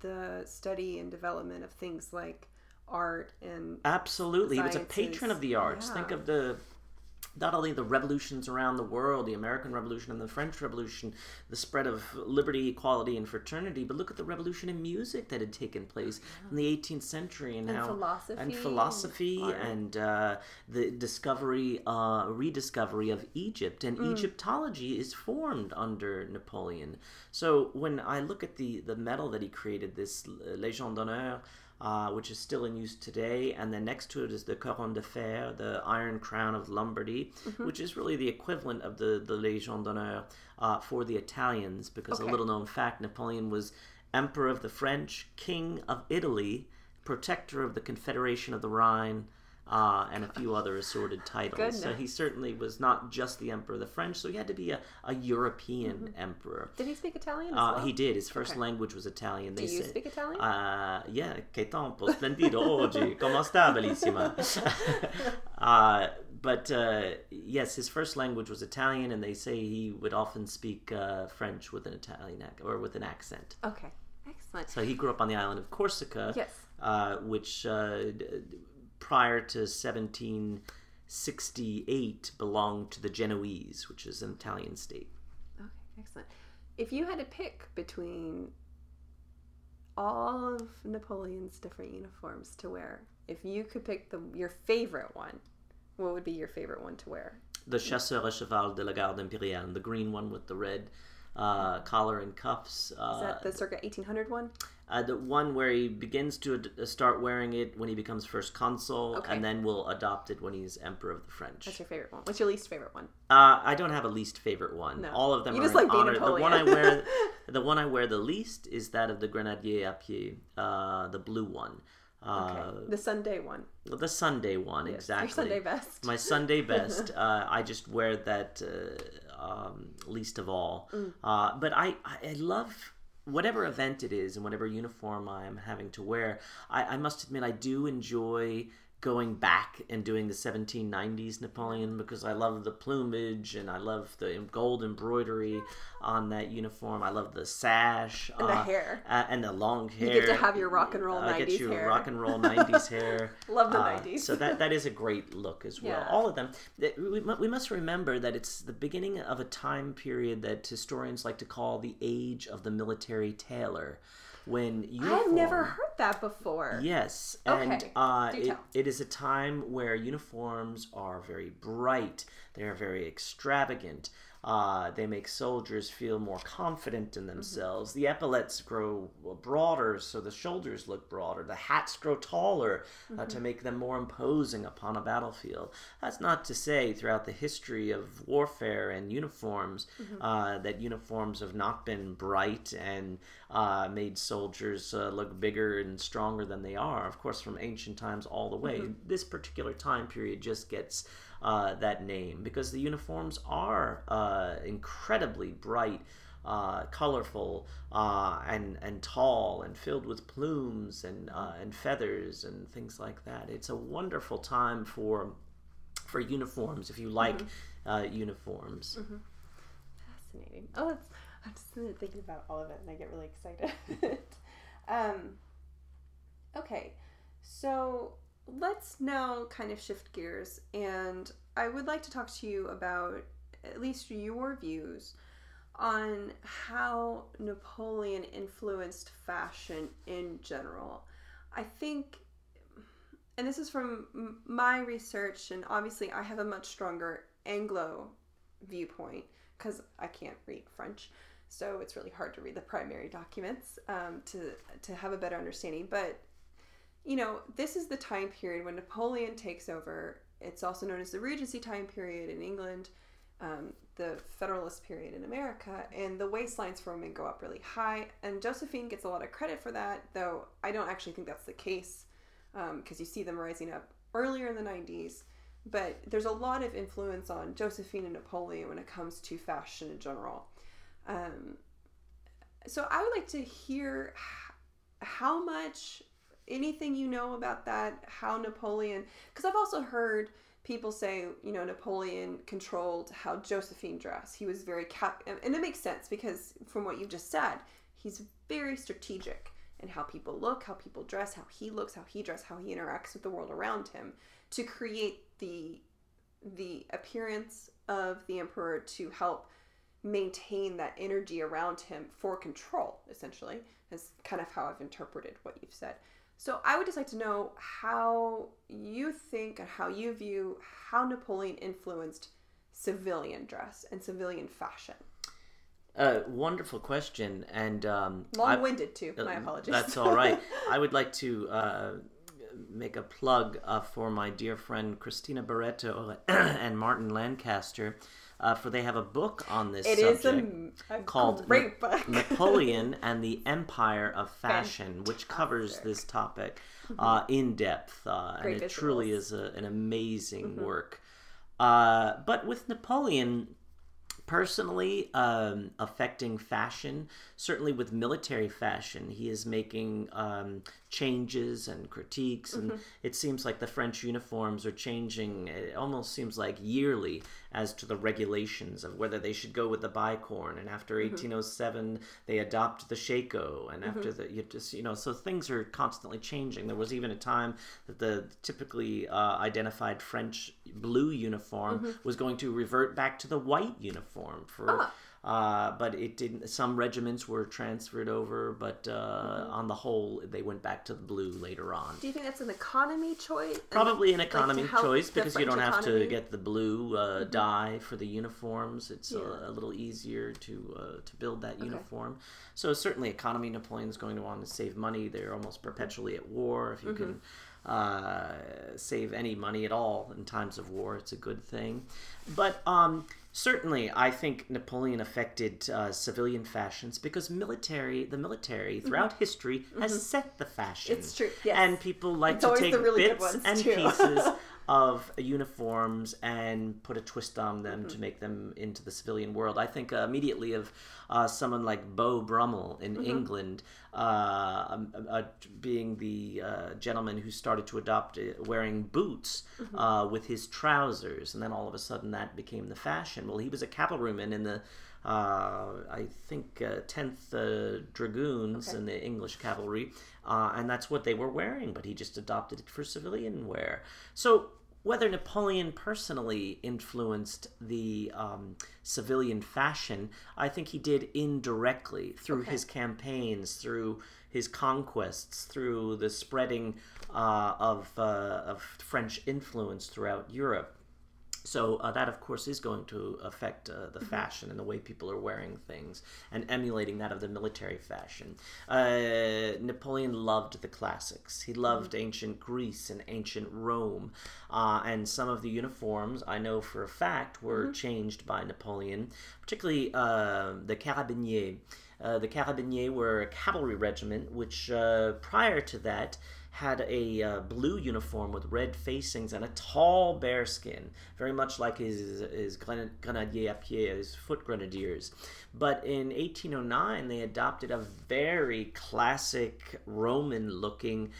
the study and development of things like art and absolutely sciences. he was a patron of the arts yeah. think of the not only the revolutions around the world, the American Revolution and the French Revolution, the spread of liberty, equality, and fraternity, but look at the revolution in music that had taken place yeah. in the 18th century and, and how philosophy and philosophy and, and uh, the discovery, uh, rediscovery of Egypt and mm. Egyptology is formed under Napoleon. So when I look at the the medal that he created, this Légion d'honneur uh, which is still in use today. And then next to it is the Couronne de Fer, the Iron Crown of Lombardy, mm-hmm. which is really the equivalent of the, the Légion d'honneur uh, for the Italians, because okay. a little known fact Napoleon was Emperor of the French, King of Italy, Protector of the Confederation of the Rhine, uh, and a few other assorted titles. Goodness. So he certainly was not just the emperor of the French, so he had to be a, a European mm-hmm. emperor. Did he speak Italian uh, well? He did. His first okay. language was Italian. Do they you say, speak Italian? Uh, yeah, che tempo splendido oggi. Come sta, bellissima? uh, but uh, yes, his first language was Italian, and they say he would often speak uh, French with an Italian ac- or with an accent. Okay, excellent. So he grew up on the island of Corsica, yes, uh, which uh, prior to 1768 belonged to the Genoese, which is an Italian state. Okay, excellent. If you had to pick between all of Napoleon's different uniforms to wear, if you could pick the your favorite one, what would be your favorite one to wear? The Chasseur à cheval de la Garde Impériale, the green one with the red uh, collar and cuffs. Uh, Is that the circa 1800 one? Uh, the one where he begins to ad- start wearing it when he becomes first consul, okay. and then will adopt it when he's emperor of the French. That's your favorite one. What's your least favorite one? Uh, I don't have a least favorite one. No. All of them you are just like honor. The one I wear, the one I wear the least is that of the Grenadier à pied, uh, the blue one. Uh, okay. The Sunday one. The Sunday one, yes. exactly. Your Sunday best. My Sunday best. uh, I just wear that uh, um, least of all. Mm. Uh, but I, I love whatever event it is and whatever uniform I'm having to wear. I, I must admit, I do enjoy going back and doing the 1790s Napoleon because I love the plumage and I love the gold embroidery on that uniform. I love the sash and uh, the hair uh, and the long hair. You get to have your rock and roll 90s I get you hair. rock and roll 90s hair. love the uh, 90s. so that that is a great look as well. Yeah. All of them. We, we must remember that it's the beginning of a time period that historians like to call the age of the military tailor when uniform, I've never heard that before. Yes, and okay. uh, it, it is a time where uniforms are very bright. They are very extravagant. Uh, they make soldiers feel more confident in mm-hmm. themselves. Mm-hmm. The epaulets grow broader, so the shoulders look broader. The hats grow taller uh, mm-hmm. to make them more imposing upon a battlefield. That's not to say, throughout the history of warfare and uniforms, mm-hmm. uh, that uniforms have not been bright and uh, made soldiers uh, look bigger and stronger than they are. Of course, from ancient times all the way. Mm-hmm. This particular time period just gets uh, that name because the uniforms are uh, incredibly bright. Uh, colorful uh, and and tall and filled with plumes and uh, and feathers and things like that. It's a wonderful time for for uniforms if you like mm-hmm. uh, uniforms. Mm-hmm. Fascinating. Oh, that's, I'm just thinking about all of it and I get really excited. um, okay, so let's now kind of shift gears and I would like to talk to you about at least your views on how Napoleon influenced fashion in general. I think, and this is from my research, and obviously I have a much stronger Anglo viewpoint because I can't read French, so it's really hard to read the primary documents um, to to have a better understanding. But you know, this is the time period when Napoleon takes over. It's also known as the Regency time period in England um, the Federalist period in America, and the waistlines for women go up really high. And Josephine gets a lot of credit for that, though I don't actually think that's the case because um, you see them rising up earlier in the 90s. But there's a lot of influence on Josephine and Napoleon when it comes to fashion in general. Um, so I would like to hear how much anything you know about that, how Napoleon, because I've also heard people say, you know, Napoleon controlled how Josephine dressed. He was very cap, and it makes sense because from what you just said, he's very strategic in how people look, how people dress, how he looks, how he dresses, how he interacts with the world around him to create the the appearance of the emperor to help maintain that energy around him for control essentially is kind of how I've interpreted what you've said. So I would just like to know how you think and how you view how Napoleon influenced civilian dress and civilian fashion. Uh, wonderful question, and um, long-winded too. My uh, apologies. That's all right. I would like to uh, make a plug uh, for my dear friend Cristina Barreto and Martin Lancaster uh, for they have a book on this it subject a, a called Na- Napoleon and the Empire of Fashion, Fantastic. which covers this topic mm-hmm. uh, in depth, uh, and it visuals. truly is a, an amazing mm-hmm. work. Uh, but with Napoleon, personally um, affecting fashion, certainly with military fashion. He is making um, changes and critiques, and mm-hmm. it seems like the French uniforms are changing. It almost seems like yearly as to the regulations of whether they should go with the bicorn. And after mm-hmm. 1807, they adopt the shako, and mm-hmm. after the you just you know so things are constantly changing. There was even a time that the typically uh, identified French blue uniform mm-hmm. was going to revert back to the white uniform for. Ah. Uh, but it didn't. Some regiments were transferred over, but uh, mm-hmm. on the whole, they went back to the blue later on. Do you think that's an economy choice? Probably an economy like choice because you don't have to get the blue uh, mm-hmm. dye for the uniforms. It's yeah. a, a, little easier to uh, to build that okay. uniform. So certainly, economy. Napoleon's going to want to save money. They're almost perpetually at war. If you mm-hmm. can. Uh, save any money at all in times of war, it's a good thing. But um, Certainly, I think Napoleon affected uh, civilian fashions because military, the military mm-hmm. throughout mm-hmm. history has mm-hmm. set the fashion. It's true, yes. And people like it's to take really bits and too. pieces of uniforms and put a twist on them mm-hmm. to make them into the civilian world. I think uh, immediately of uh, someone like Beau Brummel in mm-hmm. England, uh, um, uh being the uh, gentleman who started to adopt uh, wearing boots mm-hmm. with his trousers, and then all of a sudden that became the fashion. Well, he was a cavalryman in the uh, I think, uh, 10th uh, Dragoons okay. in the English cavalry, and that's what they were wearing, but he just adopted it for civilian wear. So whether Napoleon personally influenced the um, civilian fashion, I think he did indirectly through okay. his campaigns, through his conquests, through the spreading uh, of, uh, of French influence throughout Europe. So uh, that, of course, is going to affect uh, the mm-hmm. fashion and the way people are wearing things, and emulating that of the military fashion. Uh, Napoleon loved the classics. He loved mm-hmm. ancient Greece and ancient Rome, uh, and some of the uniforms I know for a fact were mm-hmm. changed by Napoleon, particularly uh, the carabiniers. Uh, the carabiniers were a cavalry regiment, which prior to that had a uh, blue uniform with red facings and a tall bearskin, very much like his, his grenadier à pied, his foot grenadiers. But in 1809, they adopted a very classic Roman looking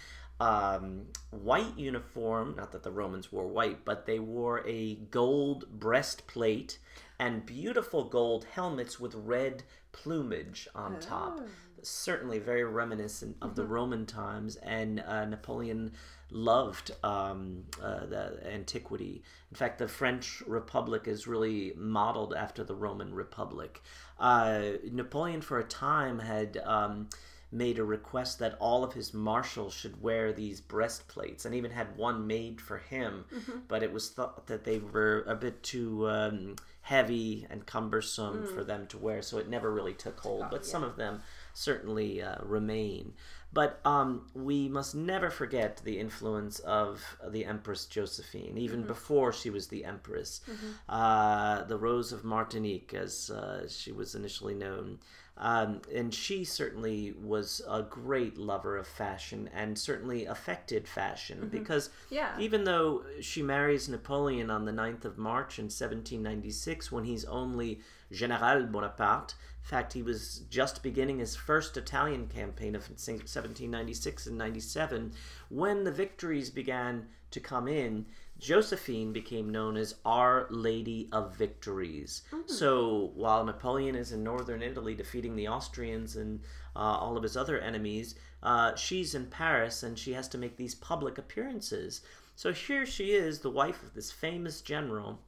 um, white uniform. Not that the Romans wore white, but they wore a gold breastplate and beautiful gold helmets with red plumage on top. Oh. Certainly very reminiscent of the Roman times, and uh, Napoleon loved um, uh, the antiquity. In fact, the French Republic is really modeled after the Roman Republic. Uh, Napoleon, for a time, had. Um, made a request that all of his marshals should wear these breastplates and even had one made for him but it was thought that they were a bit too um, heavy and cumbersome for them to wear so it never really took hold but some of them certainly uh, remain but um, we must never forget the influence of the Empress Josephine, even before she was the Empress. Uh, the Rose of Martinique, as uh, she was initially known. Um, and she certainly was a great lover of fashion and certainly affected fashion because Yeah. even though she marries Napoleon on the 9th of March in 1796 when he's only General Bonaparte, in fact, he was just beginning his first Italian campaign of 1796 and 97, when the victories began to come in, Josephine became known as Our Lady of Victories. So while Napoleon is in northern Italy defeating the Austrians and uh, all of his other enemies, uh, she's in Paris and she has to make these public appearances. So here she is, the wife of this famous general.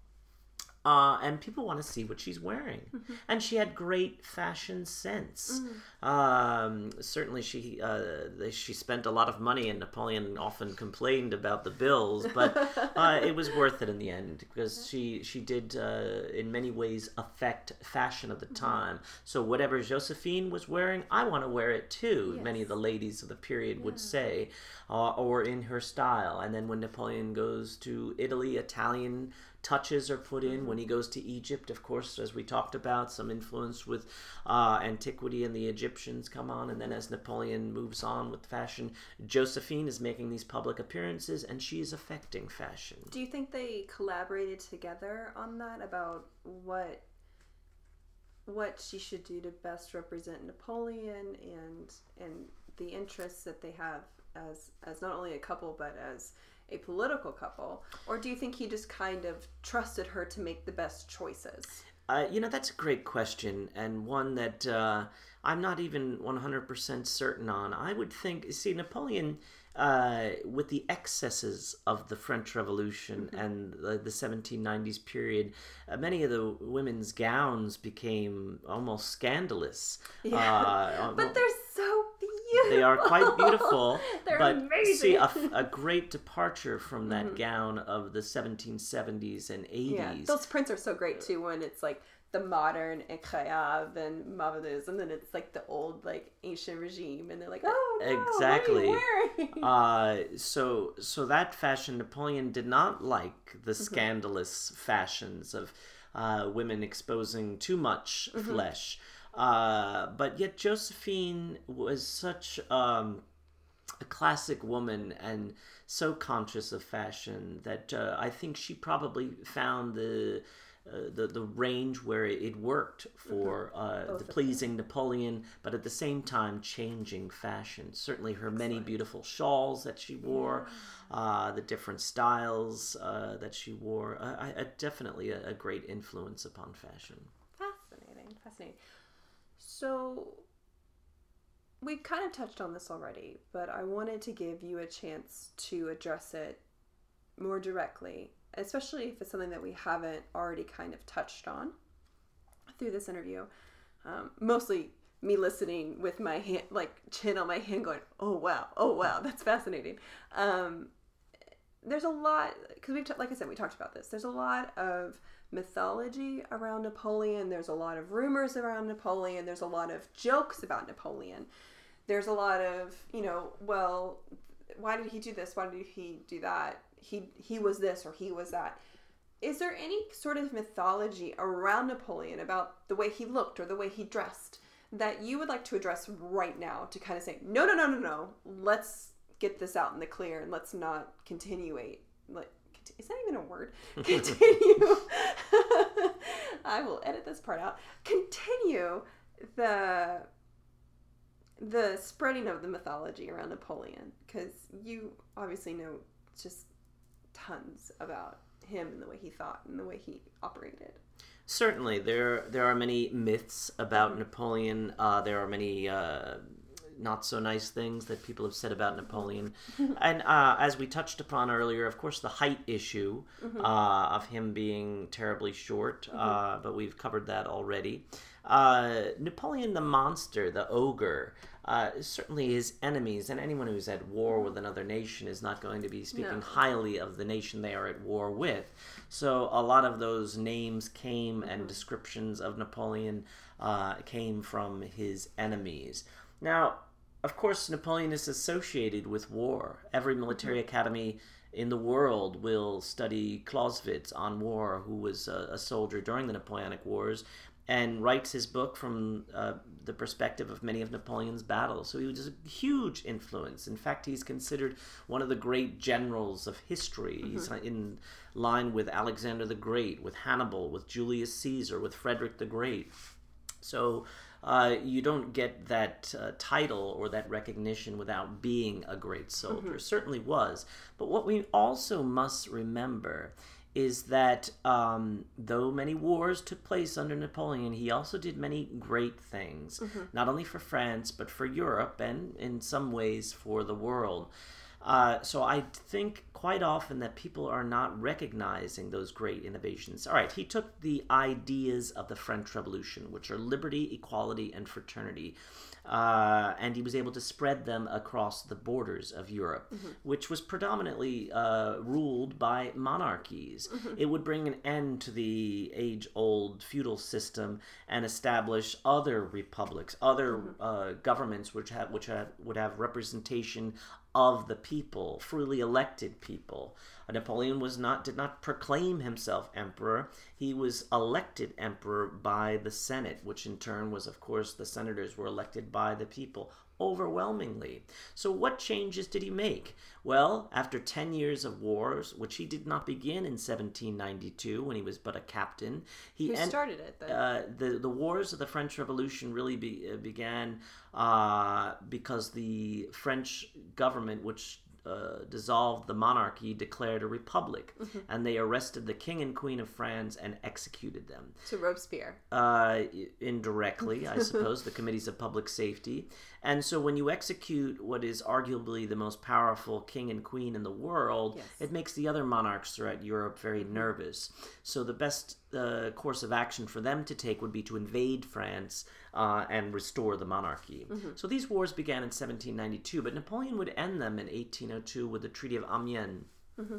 Uh, and people want to see what she's wearing. And she had great fashion sense. Um, certainly, she uh, they- she spent a lot of money, and Napoleon often complained about the bills, but uh, it was worth it in the end because she she did uh, in many ways affect fashion of the time. So whatever Josephine was wearing, I want to wear it too. Many of the ladies of the period would say, uh, or in her style. And then when Napoleon goes to Italy, Italian touches are put in when he goes to Egypt. Of course, as we talked about, some influence with uh, antiquity and the Egyptians come on. And then as Napoleon moves on with fashion, Josephine is making these public appearances and she is affecting fashion. Do you think they collaborated together on that about what what she should do to best represent Napoleon and and the interests that they have as as not only a couple but as a political couple or do you think he just kind of trusted her to make the best choices? Uh, you know, that's a great question, and one that uh, I'm not even 100% certain on. I would think, see, Napoleon, uh, with the excesses of the French Revolution and the, the 1790s period, uh, many of the women's gowns became almost scandalous. Uh, But so beautiful. They are quite beautiful, They're but amazing. see a, a great departure from that gown of the 1770s and 80s. Yeah, those prints are so great too. When it's like the modern incroyable and marvelous, and then it's like the old like ancient regime, and they're like, oh no, Exactly. What are you? Uh, so so that fashion Napoleon did not like the Mm-hmm. scandalous fashions of uh, women exposing too much Mm-hmm. flesh. Uh, but yet Josephine was such um, a classic woman and so conscious of fashion that uh, I think she probably found the. Uh, the the range where it worked for uh, the pleasing Napoleon, but at the same time changing fashion. Certainly, her many beautiful shawls that she wore, uh, the different styles uh, that she wore, uh, I, I, definitely a, a great influence upon fashion. fascinating, fascinating. So we've kind of touched on this already, but I wanted to give you a chance to address it more directly, especially if it's something that we haven't already kind of touched on through this interview. Um, mostly me listening with my hand, like chin on my hand, going, "Oh wow, oh wow, that's fascinating." Um, there's a lot because we've t- like I said, we talked about this. There's a lot of mythology around Napoleon. There's a lot of rumors around Napoleon. There's a lot of jokes about Napoleon. There's a lot of you know, well, why did he do this? Why did he do that? He he was this or he was that. Is there any sort of mythology around Napoleon about the way he looked or the way he dressed that you would like to address right now to kind of say, no, no, no, no, no, let's get this out in the clear and let's not continuate. Is that even a word? Continue. I will edit this part out. Continue the the spreading of the mythology around Napoleon, because you obviously know just tons about him and the way he thought and the way he operated. Certainly, there there are many myths about. Napoleon. Uh, there are many uh, not so nice things that people have said about Napoleon. and uh, as we touched upon earlier, of course, the height issue mm-hmm. uh, of him being terribly short, mm-hmm. uh, but we've covered that already. Uh, Napoleon the monster, the ogre, uh, certainly his enemies and anyone who's at war with another nation is not going to be speaking no. highly of the nation they are at war with. So a lot of those names came mm-hmm. and descriptions of Napoleon uh, came from his enemies. Now, of course, Napoleon is associated with war. Every military mm-hmm. academy in the world will study Clausewitz on war, who was a, a soldier during the Napoleonic Wars, and writes his book from uh, the perspective of many of Napoleon's battles. So he was a huge influence. In fact, he's considered one of the great generals of history. Mm-hmm. He's in line with Alexander the Great, with Hannibal, with Julius Caesar, with Frederick the Great. So uh, you don't get that uh, title or that recognition without being a great soldier. Mm-hmm. Certainly was. But what we also must remember is that um, though many wars took place under Napoleon, he also did many great things, mm-hmm. not only for France, but for Europe and in some ways for the world. Uh, so I think quite often that people are not recognizing those great innovations. All right, he took the ideas of the French Revolution, which are liberty, equality, and fraternity, uh, and he was able to spread them across the borders of Europe, mm-hmm. which was predominantly uh, ruled by monarchies. Mm-hmm. It would bring an end to the age old feudal system and establish other republics, other mm-hmm. uh, governments which, have, which have, would have representation of the people, freely elected people. Napoleon was not did not proclaim himself emperor. He was elected emperor by the Senate, which in turn was of course the senators were elected by the people overwhelmingly. So what changes did he make? Well, after 10 years of wars, which he did not begin in 1792 when he was but a captain, he en- started it? Uh, the the wars of the French Revolution really be, uh, began uh, because the French government, which uh, dissolved the monarchy, declared a republic, mm-hmm. and they arrested the king and queen of France and executed them. To Robespierre. Uh, indirectly, I suppose, the committees of public safety. And so, when you execute what is arguably the most powerful king and queen in the world, yes. it makes the other monarchs throughout Europe very mm-hmm. nervous. So, the best uh, course of action for them to take would be to invade France uh, and restore the monarchy. Mm-hmm. So these wars began in 1792, but Napoleon would end them in 1802 with the Treaty of Amiens. Mm-hmm.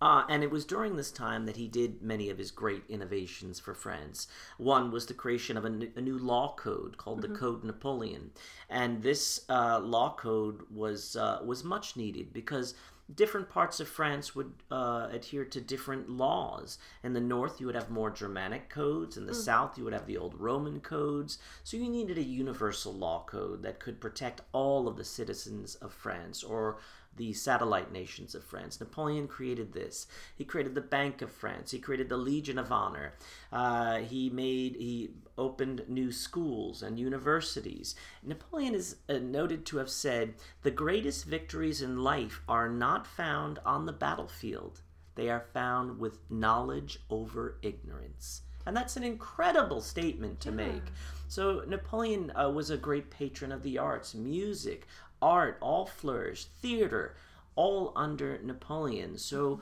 Uh, and it was during this time that he did many of his great innovations for France. One was the creation of a, n- a new law code called mm-hmm. the Code Napoleon, and this uh, law code was uh, was much needed because different parts of France would uh, adhere to different laws. In the north, you would have more Germanic codes. In the mm. south, you would have the old Roman codes. So you needed a universal law code that could protect all of the citizens of France, or the satellite nations of France. Napoleon created this. He created the Bank of France. He created the Legion of Honor. Uh, he made he opened new schools and universities. Napoleon is uh, noted to have said, "The greatest victories in life are not found on the battlefield. They are found with knowledge over ignorance." And that's an incredible statement to yeah. make. So, Napoleon uh, was a great patron of the arts, music, art all flourished, theater all under Napoleon. So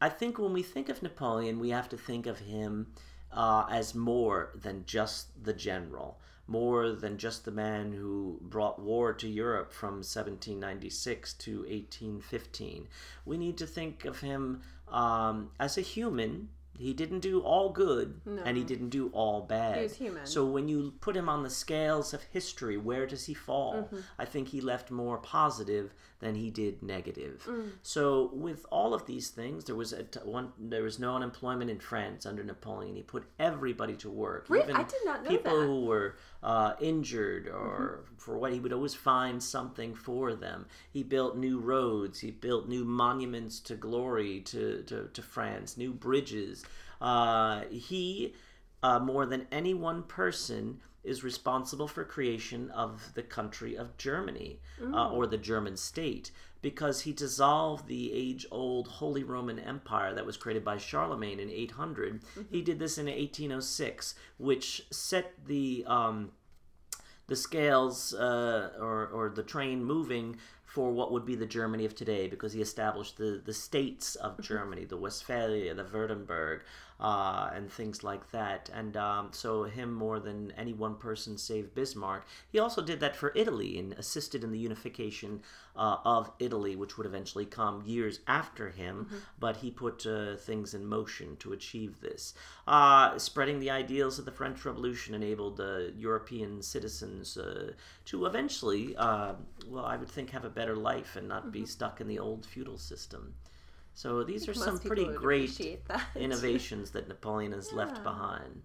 I think when we think of Napoleon, we have to think of him uh, as more than just the general, more than just the man who brought war to Europe from 1796 to 1815. We need to think of him um, as a human he didn't do all good no. and he didn't do all bad. He was human. So when you put him on the scales of history, where does he fall? Mm-hmm. I think he left more positive than he did negative. Mm. So with all of these things, there was a t- one. There was no unemployment in France under Napoleon. He put everybody to work. Really? I did not know people that. who were uh, injured or mm-hmm. for what he would always find something for them. He built new roads. He built new monuments to glory to to, to France. New bridges. Uh, he uh, more than any one person is responsible for creation of the country of Germany uh, or the German state because he dissolved the age-old Holy Roman Empire that was created by Charlemagne in 800. He did this in 1806, which set the um, the scales uh, or, or the train moving for what would be the Germany of today because he established the, the states of Germany, the Westphalia, the Württemberg, uh, and things like that. And um, so, him more than any one person saved Bismarck. He also did that for Italy and assisted in the unification uh, of Italy, which would eventually come years after him. But he put uh, things in motion to achieve this. Uh, spreading the ideals of the French Revolution enabled uh, European citizens uh, to eventually, uh, well, I would think, have a better life and not be stuck in the old feudal system. So these are some pretty great that. innovations that Napoleon has left behind.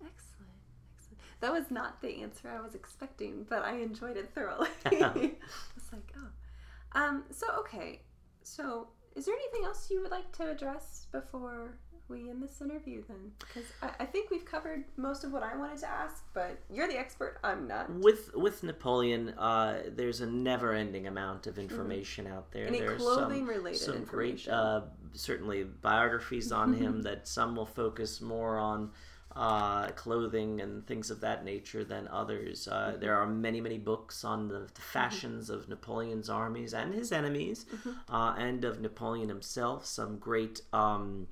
Excellent, excellent. That was not the answer I was expecting, but I enjoyed it thoroughly. it's like, oh. Um, so, okay. So, is there anything else you would like to address before we end this interview then? Because I, I think we've covered most of what I wanted to ask, but you're the expert. I'm not. With with Napoleon, uh, there's a never-ending amount of information out there. Any There's clothing some, related some great, uh, certainly biographies on him that some will focus more on uh, clothing and things of that nature than others. Uh, Mm-hmm. There are many, many books on the, the fashions of Napoleon's armies and his enemies, Mm-hmm. uh, and of Napoleon himself. Some great. Um,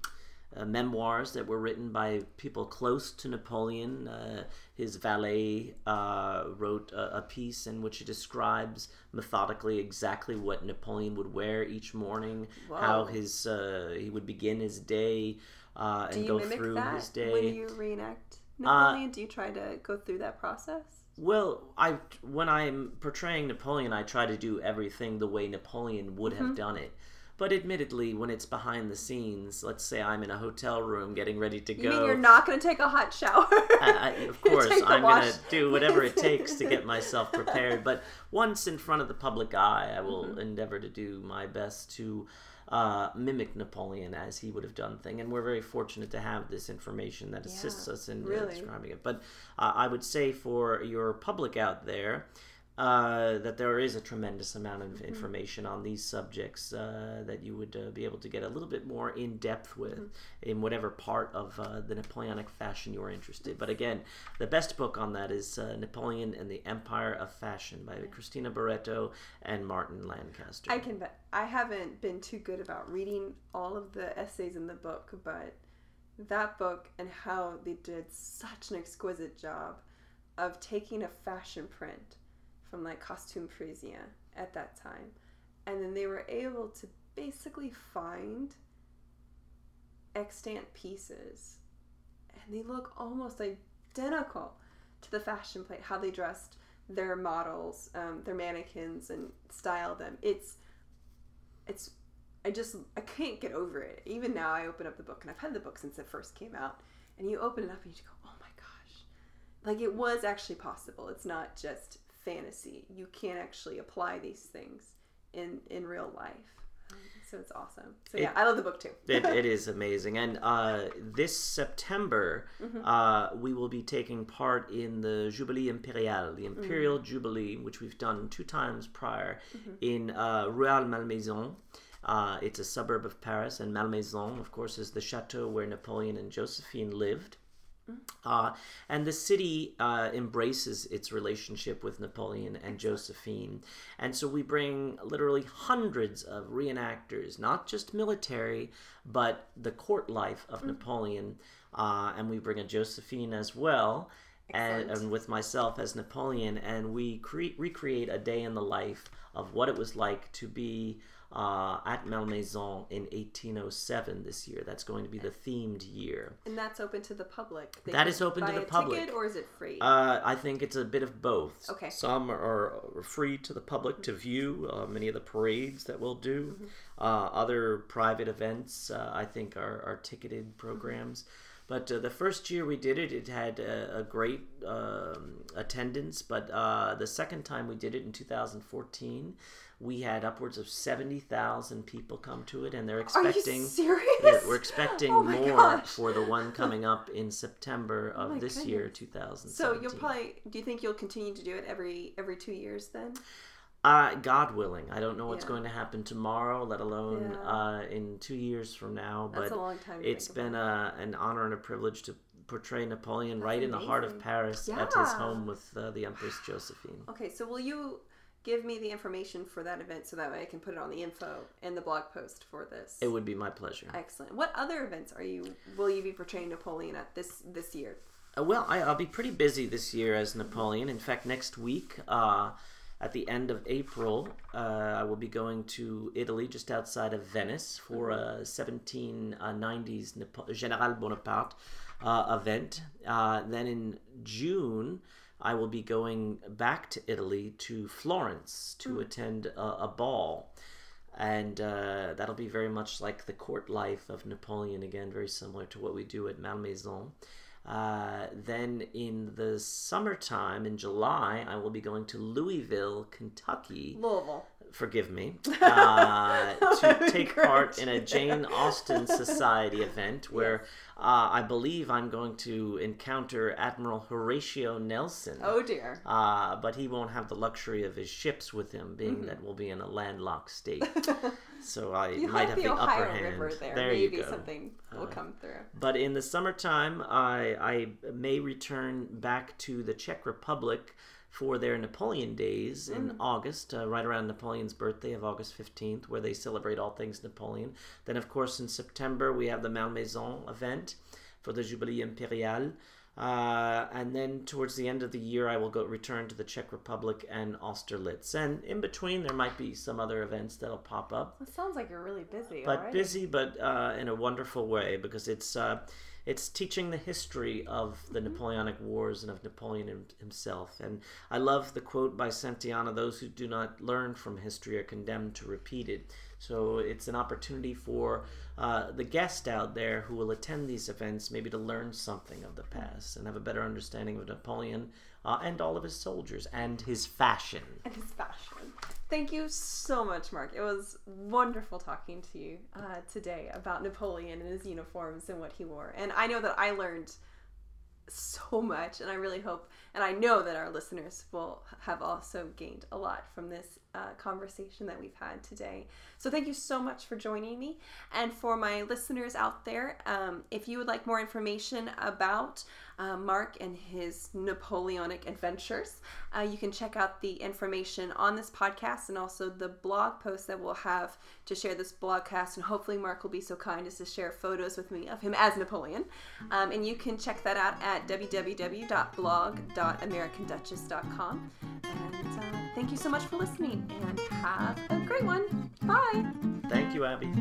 uh, memoirs that were written by people close to Napoleon. Uh, his valet uh, wrote a, a piece in which he describes methodically exactly what Napoleon would wear each morning, how his uh, he would begin his day, uh, and go through his day. when you reenact Napoleon? Do you try to go through that process? Well, I when I'm portraying Napoleon, I try to do everything the way Napoleon would Mm-hmm. have done it. But admittedly, when it's behind the scenes, let's say I'm in a hotel room getting ready to You go. mean you're not going to take a hot shower? I, I- of course, I'm going to do whatever it takes to get myself prepared. But once in front of the public eye, I will Mm-hmm. endeavor to do my best to uh, mimic Napoleon as he would have done thing. And we're very fortunate to have this information that assists Yeah, us in really. describing it. But uh, I would say for your public out there, uh, that there is a tremendous amount Mm-hmm. of information on these subjects uh, that you would uh, be able to get a little bit more in depth with Mm-hmm. in whatever part of uh, the Napoleonic fashion you're interested. But again, the best book on that is uh, Napoleon and the Empire of Fashion by Cristina Barreto and Martin Lancaster. I can bet. I haven't been too good about reading all of the essays in the book, but that book and how they did such an exquisite job of taking a fashion print from like Costume Parisien at that time, and then they were able to basically find extant pieces, and they look almost identical to the fashion plate. How they dressed their models, um, their mannequins, and style them. It's it's I just I can't get over it. Even now, I open up the book, and I've had the book since it first came out, and you open it up and you go, "Oh my gosh!" Like it was actually possible. It's not just fantasy. You can't actually apply these things in in real life. So it's awesome. So yeah, It- I love the book too. it, it is amazing. And uh, this September, Mm-hmm. uh, we will be taking part in the Jubilee Impérial, the Imperial Jubilee, which we've done two times prior in uh, Rueil Malmaison. Uh, it's a suburb of Paris, and Malmaison, of course, is the chateau where Napoleon and Josephine lived. Uh, and the city uh, embraces its relationship with Napoleon and Josephine. And so we bring literally hundreds of reenactors, not just military, but the court life of Napoleon. Uh, and we bring a Josephine as well. And, and with myself as Napoleon, and we cre- recreate a day in the life of what it was like to be uh, at Malmaison in 1807 this year. That's going to be the themed year. And that's open to the public. They That is open to the a public. Ticket, or is it free? Uh, I think it's a bit of both. Okay. Some are free to the public to view. Uh, many of the parades that we'll do, Mm-hmm. uh, other private events, uh, I think are, are ticketed programs. But uh, the first year we did it, it had a, a great um, attendance. But uh, the second time we did it in 2014, we had upwards of 70,000 people come to it, and they're expecting. Are you serious? Yeah, we're expecting Oh more gosh. for the one coming up in September Oh of my this year, goodness. 2017. So you'll probably. Do you think you'll continue to do it every every two years then? Uh, God willing. I don't know what's Yeah. going to happen tomorrow, let alone Yeah. uh, in two years from now. That's but a long time. To it's been a, an honor and a privilege to portray Napoleon right in the heart of amazing. Paris at his home with uh, the Empress Josephine. Okay, so will you give me the information for that event so that way I can put it on the info and the blog post for this? It would be my pleasure. Excellent. What other events are you? Will you be portraying Napoleon at this this year? Uh, well, I, I'll be pretty busy this year as Napoleon. In fact, next week, uh, at the end of April, uh, I will be going to Italy, just outside of Venice, for a 1790s Napo- General Bonaparte uh, event. Uh, then in June, I will be going back to Italy to Florence to attend a, a ball. And uh, that'll be very much like the court life of Napoleon again, very similar to what we do at Malmaison. Uh, then in the summertime, in July, I will be going to Louisville, Kentucky. Louisville. Forgive me. Uh, to take part in a Jane. Austen Society event where uh, I believe I'm going to encounter Admiral Horatio Nelson. Oh dear. Uh, but he won't have the luxury of his ships with him, being Mm-hmm. that we'll be in a landlocked state. so I You might have the the Ohio upper hand. River there. There Maybe something will Uh, come through. But in the summertime, I, I may return back to the Czech Republic for their Napoleon Days in August, uh, right around Napoleon's birthday of August 15th, where they celebrate all things Napoleon. Then, of course, in September, we have the Malmaison event for the Jubilee Impérial. Uh, and then towards the end of the year, I will go return to the Czech Republic and Austerlitz. And in between, there might be some other events that'll pop up It sounds like you're really busy. but already. busy, but uh, in a wonderful way because it's uh, it's teaching the history of the Napoleonic Wars and of Napoleon himself. And I love the quote by Santayana: "Those who do not learn from history are condemned to repeat it." So it's an opportunity for uh, the guest out there who will attend these events maybe to learn something of the past and have a better understanding of Napoleon uh, and all of his soldiers and his fashion. and his fashion. Thank you so much, Mark. It was wonderful talking to you uh, today about Napoleon and his uniforms and what he wore. And I know that I learned so much, and I really hope, and I know that our listeners will have also gained a lot from this uh, conversation that we've had today. So thank you so much for joining me. And for my listeners out there, um, if you would like more information about uh, Mark and his Napoleonic adventures, uh, you can check out the information on this podcast and also the blog post that we'll have to share this blogcast. And hopefully, Mark will be so kind as to share photos with me of him as Napoleon. Um, and you can check that out at www.blog.americanduchess.com. And uh, thank you so much for listening and have a great one. Bye. Thank you, Abby.